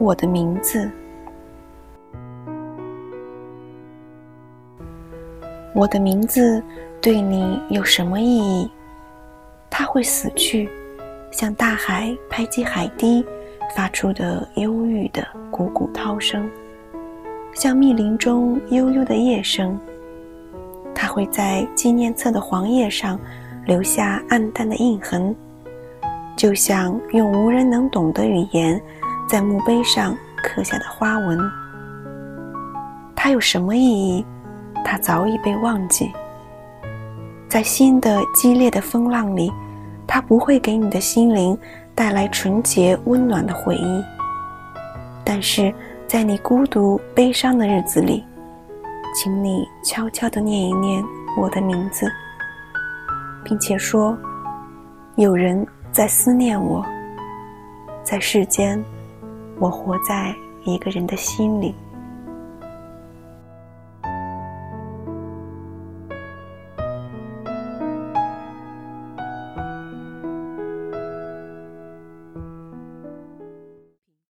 我的名字。我的名字对你有什么意义？它会死去，像大海拍击海堤发出的忧郁的汩汩涛声，像密林中悠悠的夜声。它会在纪念册的黄页上留下暗淡的印痕，就像用无人能懂的语言在墓碑上刻下的花纹。它有什么意义？它早已被忘记，在新的激烈的风浪里，它不会给你的心灵带来纯洁温暖的回忆。但是在你孤独悲伤的日子里，请你悄悄地念一念我的名字，并且说：“有人在思念我，在世间，我活在一个人的心里。”